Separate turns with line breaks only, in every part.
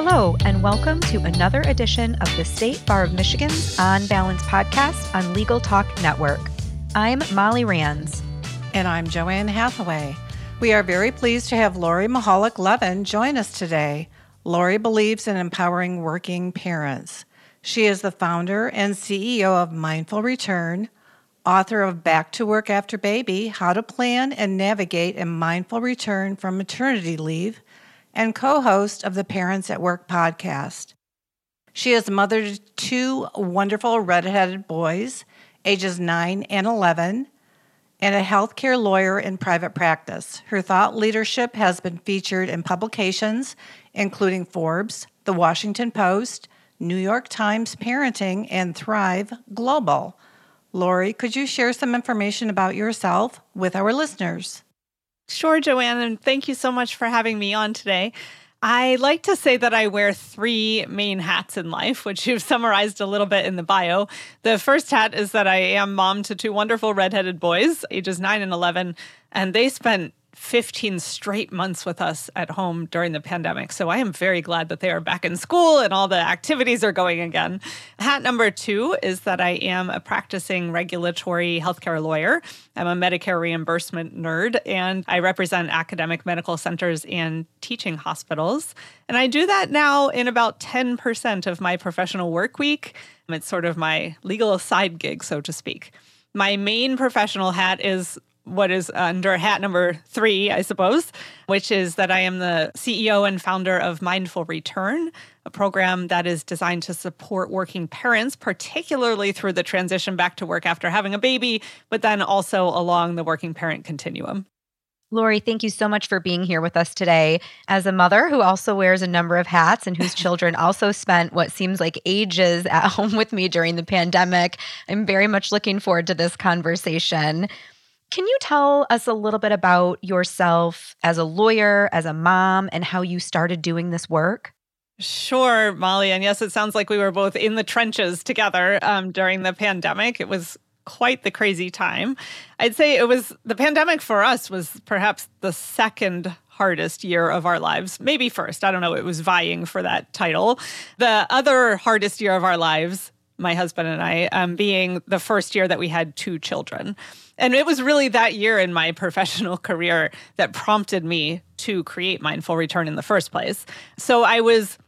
Hello, and welcome to another edition of the State Bar of Michigan's On Balance podcast on Legal Talk Network. I'm Molly Ranns.
And I'm JoAnn Hathaway. We are very pleased to have Lori Mihalich-Levin join us today. Lori believes in empowering working parents. She is the founder and CEO of Mindful Return, author of Back to Work After Baby How to Plan and Navigate a Mindful Return from Maternity Leave, and co host of the Parents at Work podcast. She is mother to two wonderful redheaded boys, ages 9 and 11, and a healthcare lawyer in private practice. Her thought leadership has been featured in publications including Forbes, The Washington Post, New York Times Parenting, and Thrive Global. Lori, could you share some information about yourself with our listeners?
Sure, JoAnn, and thank you so much for having me on today. I like to say that I wear three main hats in life, which you've summarized a little bit in the bio. The first hat is that I am mom to two wonderful redheaded boys, ages 9 and 11, and they spent 15 straight months with us at home during the pandemic. So I am very glad that they are back in school and all the activities are going again. Hat number two is that I am a practicing regulatory healthcare lawyer. I'm a Medicare reimbursement nerd and I represent academic medical centers and teaching hospitals. And I do that now in about 10% of my professional work week. It's sort of my legal side gig, so to speak. My main professional hat is what is under hat number three, I suppose, which is that I am the CEO and founder of Mindful Return, a program that is designed to support working parents, particularly through the transition back to work after having a baby, but then also along the working parent continuum.
Lori, thank you so much for being here with us today. As a mother who also wears a number of hats and whose children also spent what seems like ages at home with me during the pandemic, I'm very much looking forward to this conversation. Can you tell us a little bit about yourself as a lawyer, as a mom, and how you started doing this work?
Sure, Molly. And yes, it sounds like we were both in the trenches together um, during the pandemic. It was quite the crazy time. I'd say it was the pandemic for us was perhaps the second hardest year of our lives. Maybe first. I don't know. It was vying for that title. The other hardest year of our lives, my husband and I, um, being the first year that we had two children. And it was really that year in my professional career that prompted me to create Mindful Return in the first place. So I was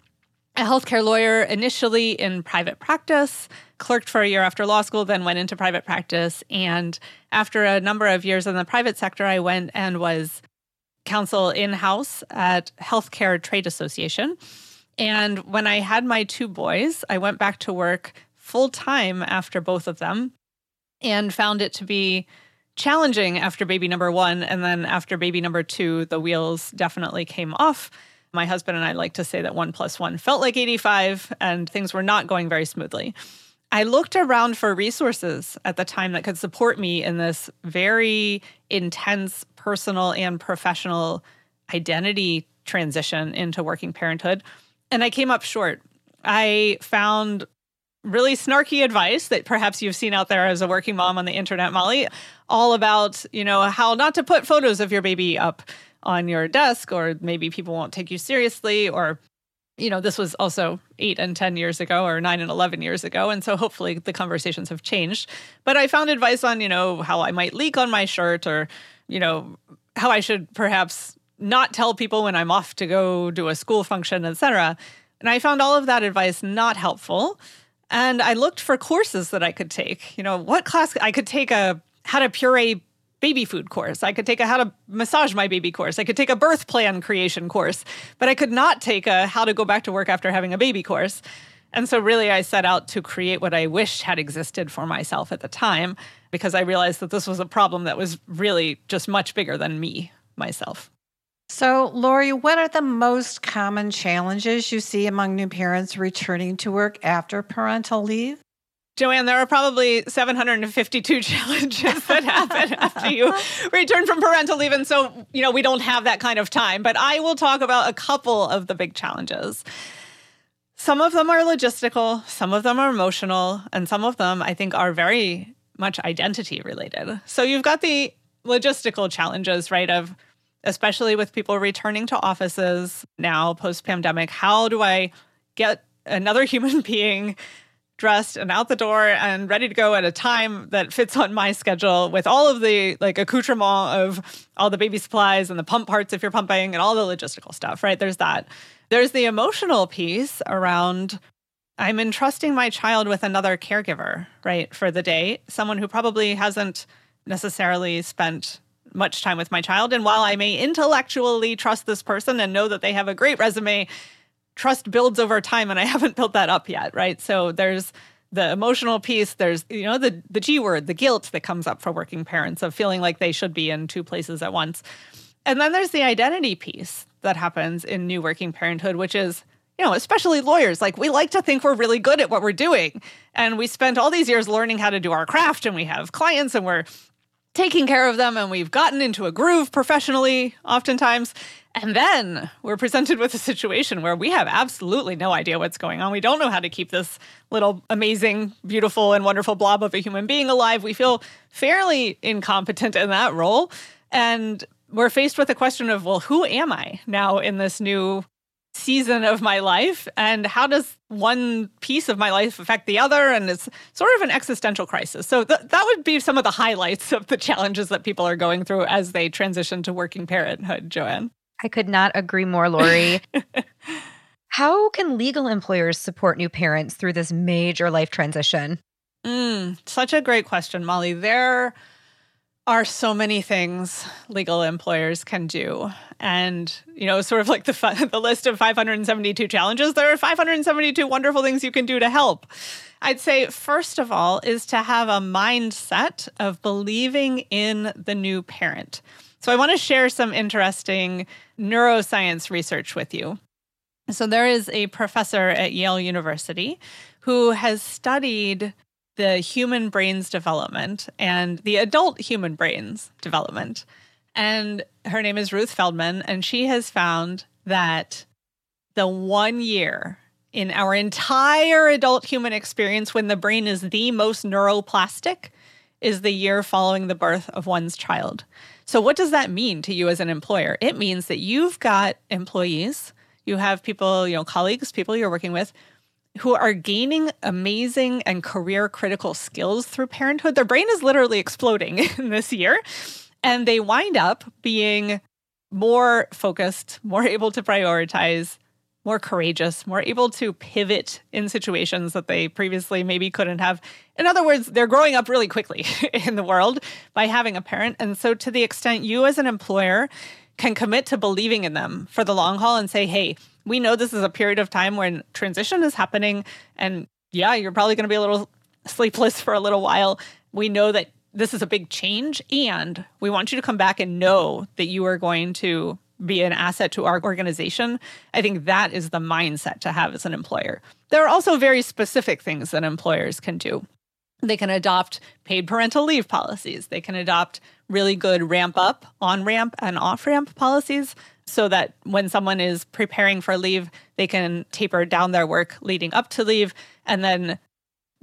a healthcare lawyer initially in private practice, clerked for a year after law school, then went into private practice. And after a number of years in the private sector, I went and was counsel in house at Healthcare Trade Association. And when I had my two boys, I went back to work full time after both of them and found it to be challenging after baby number one. And then after baby number two, the wheels definitely came off. My husband and I like to say that one plus one felt like 85 and things were not going very smoothly. I looked around for resources at the time that could support me in this very intense personal and professional identity transition into working parenthood. And I came up short. I found really snarky advice that perhaps you've seen out there as a working mom on the internet, Molly, all about, you know, how not to put photos of your baby up on your desk, or maybe people won't take you seriously, or, you know, this was also eight and 10 years ago, or nine and 11 years ago. And so hopefully the conversations have changed. But I found advice on, you know, how I might leak on my shirt, or, you know, how I should perhaps not tell people when I'm off to go do a school function, etc. And I found all of that advice not helpful. And I looked for courses that I could take. You know, what class I could take a how to puree baby food course. I could take a how to massage my baby course. I could take a birth plan creation course, but I could not take a how to go back to work after having a baby course. And so, really, I set out to create what I wished had existed for myself at the time because I realized that this was a problem that was really just much bigger than me, myself.
So, Lori, what are the most common challenges you see among new parents returning to work after parental leave?
JoAnn, there are probably 752 challenges that happen after you return from parental leave. And so, you know, we don't have that kind of time, but I will talk about a couple of the big challenges. Some of them are logistical, some of them are emotional, and some of them I think are very much identity related. So you've got the logistical challenges, right? Of especially with people returning to offices now post pandemic. How do I get another human being dressed and out the door and ready to go at a time that fits on my schedule with all of the like accoutrement of all the baby supplies and the pump parts if you're pumping and all the logistical stuff, right? There's that. There's the emotional piece around I'm entrusting my child with another caregiver, right, for the day, someone who probably hasn't necessarily spent much time with my child. And while I may intellectually trust this person and know that they have a great resume, trust builds over time and I haven't built that up yet, right? So there's the emotional piece, there's you know the the G word, the guilt that comes up for working parents of feeling like they should be in two places at once. And then there's the identity piece that happens in new working parenthood, which is you know, especially lawyers, like we like to think we're really good at what we're doing. And we spent all these years learning how to do our craft, and we have clients and we're taking care of them, and we've gotten into a groove professionally, oftentimes. And then we're presented with a situation where we have absolutely no idea what's going on. We don't know how to keep this little amazing, beautiful, and wonderful blob of a human being alive. We feel fairly incompetent in that role. And we're faced with the question of, well, who am I now in this new season of my life? And how does one piece of my life affect the other? And it's sort of an existential crisis. So th- that would be some of the highlights of the challenges that people are going through as they transition to working parenthood, JoAnn.
I could not agree more, Lori. How can legal employers support new parents through this major life transition?
Mm, such a great question, Molly. There are so many things legal employers can do. And, you know, sort of like the, the list of 572 challenges, there are 572 wonderful things you can do to help. I'd say, first of all, is to have a mindset of believing in the new parent. So I want to share some interesting neuroscience research with you. So there is a professor at Yale University who has studied the human brain's development and the adult human brain's development. And her name is Ruth Feldman, and she has found that the one year in our entire adult human experience when the brain is the most neuroplastic is the year following the birth of one's child. So, what does that mean to you as an employer? It means that you've got employees, you have people, you know, colleagues, people you're working with who are gaining amazing and career critical skills through parenthood. Their brain is literally exploding in this year, and they wind up being more focused, more able to prioritize, more courageous, more able to pivot in situations that they previously maybe couldn't have. In other words, they're growing up really quickly in the world by having a parent. And so, to the extent you as an employer can commit to believing in them for the long haul and say, hey, we know this is a period of time when transition is happening. And yeah, you're probably going to be a little sleepless for a little while. We know that this is a big change. And we want you to come back and know that you are going to be an asset to our organization. I think that is the mindset to have as an employer. There are also very specific things that employers can do. They can adopt paid parental leave policies. They can adopt really good ramp up, on ramp, and off ramp policies so that when someone is preparing for leave, they can taper down their work leading up to leave and then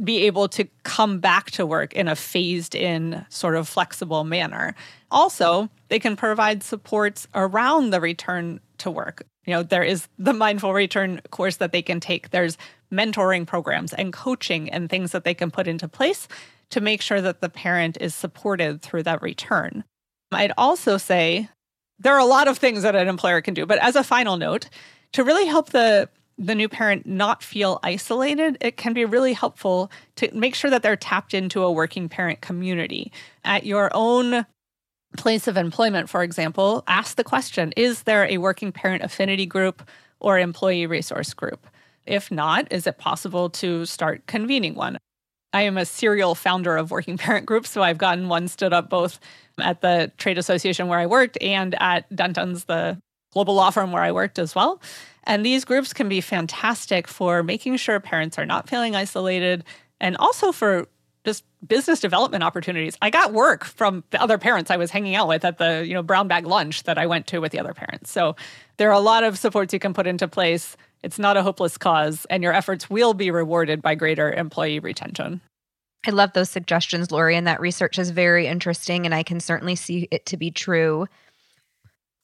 be able to come back to work in a phased in, sort of flexible manner. Also, they can provide supports around the return to work. You know, there is the mindful return course that they can take. There's mentoring programs and coaching and things that they can put into place to make sure that the parent is supported through that return. I'd also say there are a lot of things that an employer can do, but as a final note, to really help the the new parent not feel isolated, it can be really helpful to make sure that they're tapped into a working parent community. At your own place of employment, for example, ask the question Is there a working parent affinity group or employee resource group? If not, is it possible to start convening one? I am a serial founder of working parent groups, so I've gotten one stood up both at the trade association where I worked and at Dentons, the global law firm where I worked as well. And these groups can be fantastic for making sure parents are not feeling isolated and also for just business development opportunities. I got work from the other parents I was hanging out with at the, you know, brown bag lunch that I went to with the other parents. So there are a lot of supports you can put into place. It's not a hopeless cause and your efforts will be rewarded by greater employee retention.
I love those suggestions, Lori, and that research is very interesting and I can certainly see it to be true.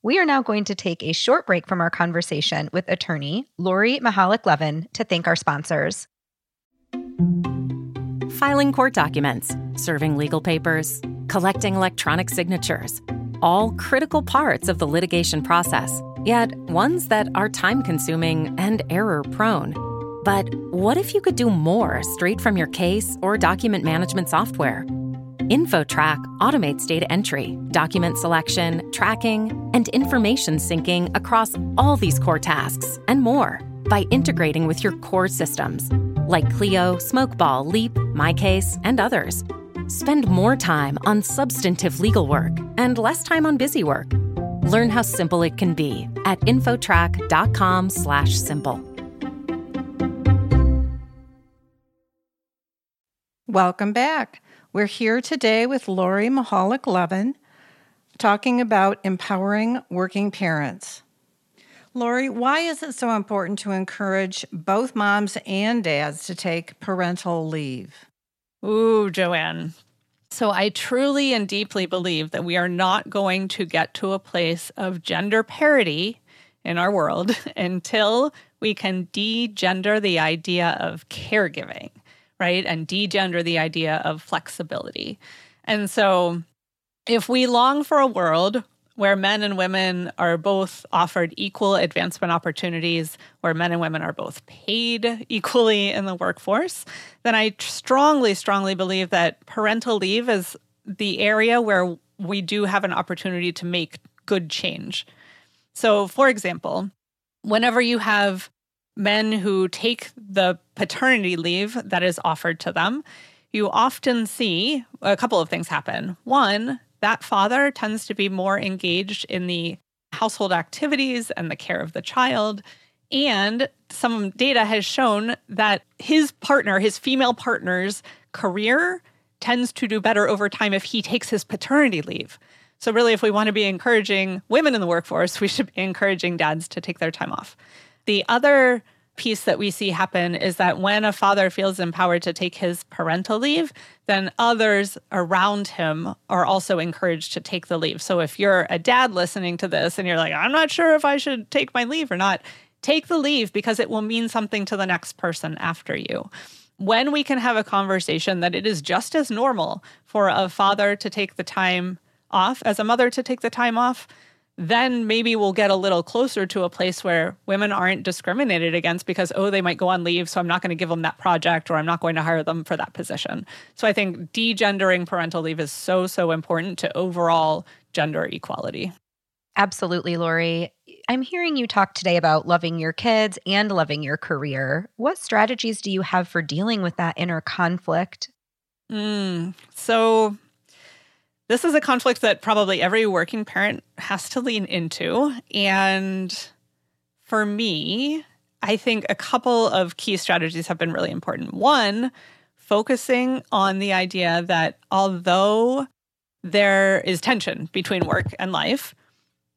We are now going to take a short break from our conversation with attorney Lori Mihalich-Levin to thank our sponsors.
Filing court documents, serving legal papers, collecting electronic signatures, all critical parts of the litigation process, yet ones that are time consuming and error prone. But what if you could do more straight from your case or document management software? InfoTrack automates data entry, document selection, tracking, and information syncing across all these core tasks and more by integrating with your core systems like Clio, Smokeball, Leap, MyCase, and others. Spend more time on substantive legal work and less time on busy work. Learn how simple it can be at infotrack.com slash simple.
Welcome back. We're here today with Lori Mihalich-Levin talking about empowering working parents. Lori, why is it so important to encourage both moms and dads to take parental leave?
Ooh, JoAnn. So I truly and deeply believe that we are not going to get to a place of gender parity in our world until we can de-gender the idea of caregiving right? And degender the idea of flexibility. And so, if we long for a world where men and women are both offered equal advancement opportunities, where men and women are both paid equally in the workforce, then I strongly, strongly believe that parental leave is the area where we do have an opportunity to make good change. So, for example, whenever you have men who take the paternity leave that is offered to them, you often see a couple of things happen. One, that father tends to be more engaged in the household activities and the care of the child. And some data has shown that his partner, his female partner's career tends to do better over time if he takes his paternity leave. So, really, if we want to be encouraging women in the workforce, we should be encouraging dads to take their time off. The other piece that we see happen is that when a father feels empowered to take his parental leave, then others around him are also encouraged to take the leave. So if you're a dad listening to this and you're like, I'm not sure if I should take my leave or not, take the leave because it will mean something to the next person after you. When we can have a conversation that it is just as normal for a father to take the time off as a mother to take the time off, then maybe we'll get a little closer to a place where women aren't discriminated against because, oh, they might go on leave, so I'm not going to give them that project or I'm not going to hire them for that position. So I think degendering parental leave is so, so important to overall gender equality.
Absolutely, Lori. I'm hearing you talk today about loving your kids and loving your career. What strategies do you have for dealing with that inner conflict?
Mm, so this is a conflict that probably every working parent has to lean into. And for me, I think a couple of key strategies have been really important. One, focusing on the idea that although there is tension between work and life,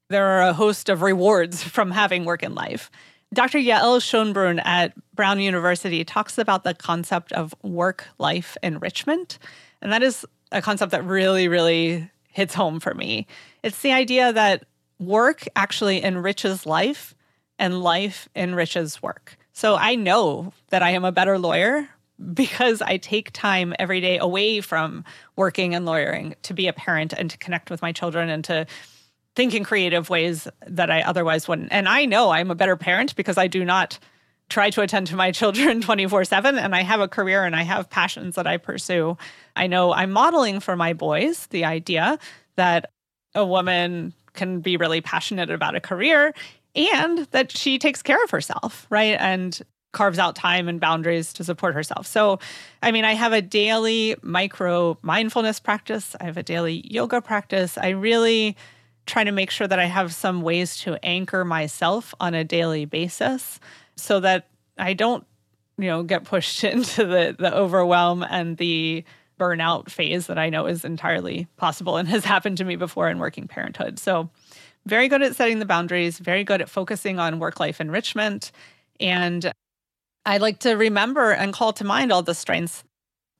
there are a host of rewards from having work and life. Dr. Yael Schonbrun at Brown University talks about the concept of work life enrichment. And that is a concept that really, really hits home for me. It's the idea that work actually enriches life and life enriches work. So I know that I am a better lawyer because I take time every day away from working and lawyering to be a parent and to connect with my children and to think in creative ways that I otherwise wouldn't. And I know I'm a better parent because I do not try to attend to my children 24 7 and I have a career and I have passions that I pursue. I know I'm modeling for my boys the idea that a woman can be really passionate about a career and that she takes care of herself, right? And carves out time and boundaries to support herself. So, I mean, I have a daily micro mindfulness practice, I have a daily yoga practice. I really try to make sure that I have some ways to anchor myself on a daily basis so that I don't, you know, get pushed into the the overwhelm and the burnout phase that I know is entirely possible and has happened to me before in working parenthood. So, very good at setting the boundaries, very good at focusing on work life enrichment. And I like to remember and call to mind all the strengths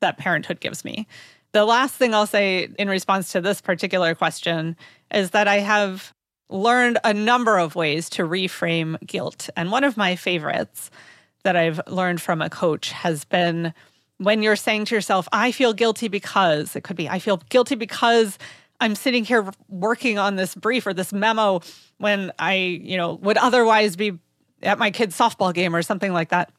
that parenthood gives me. The last thing I'll say in response to this particular question is that I have learned a number of ways to reframe guilt. And one of my favorites that I've learned from a coach has been when you're saying to yourself, I feel guilty because it could be, I feel guilty because I'm sitting here working on this brief or this memo when I, you know, would otherwise be at my kid's softball game or something like that.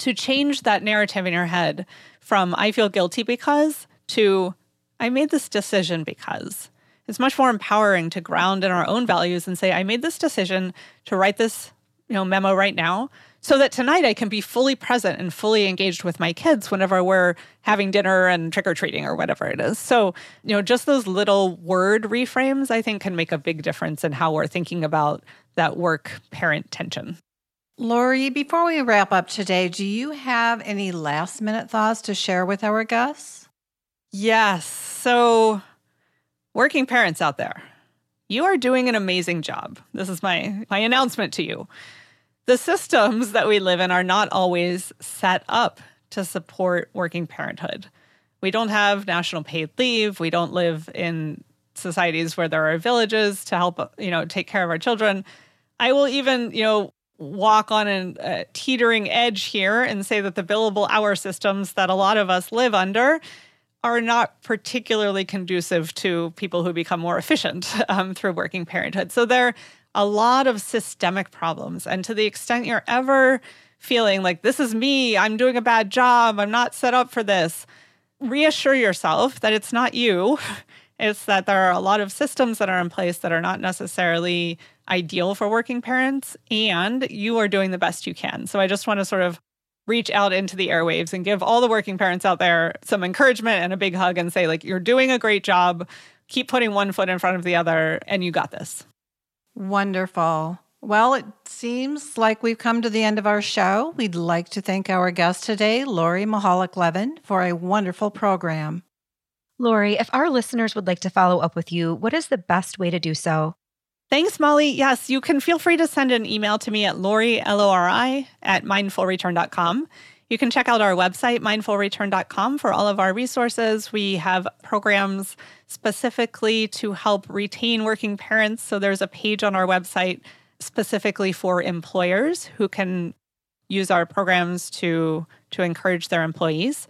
To change that narrative in your head from I feel guilty because to I made this decision because. It's much more empowering to ground in our own values and say, I made this decision to write this, you know, memo right now so that tonight I can be fully present and fully engaged with my kids whenever we're having dinner and trick or treating or whatever it is. So, you know, just those little word reframes I think can make a big difference in how we're thinking about that work parent tension.
Lori, before we wrap up today, do you have any last minute thoughts to share with our guests?
Yes. So, working parents out there, you are doing an amazing job. This is my my announcement to you. The systems that we live in are not always set up to support working parenthood. We don't have national paid leave. We don't live in societies where there are villages to help, you know, take care of our children. I will even, you know, walk on a teetering edge here and say that the billable hour systems that a lot of us live under are not particularly conducive to people who become more efficient um, through working parenthood. So there are a lot of systemic problems. And to the extent you're ever feeling like this is me, I'm doing a bad job, I'm not set up for this, reassure yourself that it's not you. It's that there are a lot of systems that are in place that are not necessarily ideal for working parents, and you are doing the best you can. So I just want to sort of reach out into the airwaves and give all the working parents out there some encouragement and a big hug and say, like, you're doing a great job. Keep putting one foot in front of the other, and you got this.
Wonderful. Well, it seems like we've come to the end of our show. We'd like to thank our guest today, Lori Mihalich-Levin, for a wonderful program.
Lori, if our listeners would like to follow up with you, what is the best way to do so?
Thanks, Molly. Yes, you can feel free to send an email to me at Lori, L O R I, at mindfulreturn.com. You can check out our website, mindfulreturn.com, for all of our resources. We have programs specifically to help retain working parents. So there's a page on our website specifically for employers who can use our programs to, to encourage their employees.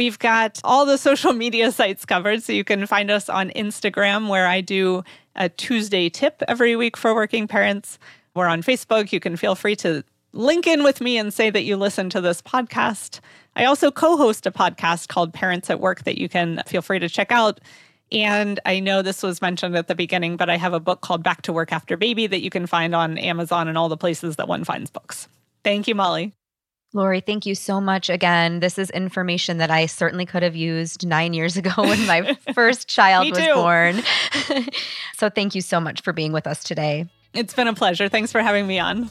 We've got all the social media sites covered. So you can find us on Instagram, where I do a Tuesday tip every week for working parents. We're on Facebook. You can feel free to link in with me and say that you listen to this podcast. I also co host a podcast called Parents at Work that you can feel free to check out. And I know this was mentioned at the beginning, but I have a book called Back to Work After Baby that you can find on Amazon and all the places that one finds books. Thank you, Molly.
Lori, thank you so much again. This is information that I certainly could have used nine years ago when my first child was born. so thank you so much for being with us today.
It's been a pleasure. Thanks for having me on.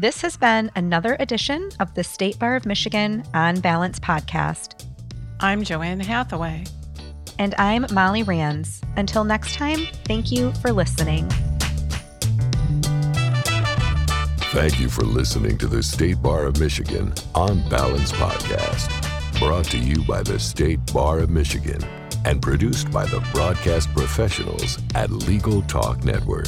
This has been another edition of the State Bar of Michigan On Balance podcast.
I'm JoAnn Hathaway.
And I'm Molly Ranns. Until next time, thank you for listening.
Thank you for listening to the State Bar of Michigan On Balance podcast, brought to you by the State Bar of Michigan and produced by the broadcast professionals at Legal Talk Network.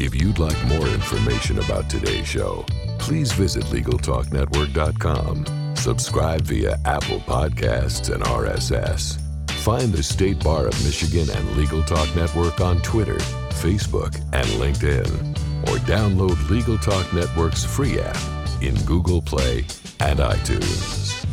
If you'd like more information about today's show, please visit LegalTalkNetwork.com. Subscribe via Apple Podcasts and RSS. Find the State Bar of Michigan and Legal Talk Network on Twitter, Facebook, and LinkedIn or download Legal Talk Network's free app in Google Play and iTunes.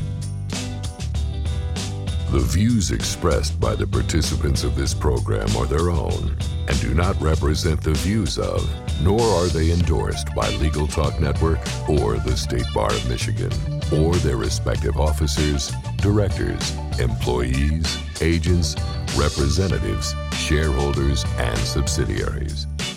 The views expressed by the participants of this program are their own and do not represent the views of, nor are they endorsed by Legal Talk Network or the State Bar of Michigan, or their respective officers, directors, employees, agents, representatives, shareholders, and subsidiaries.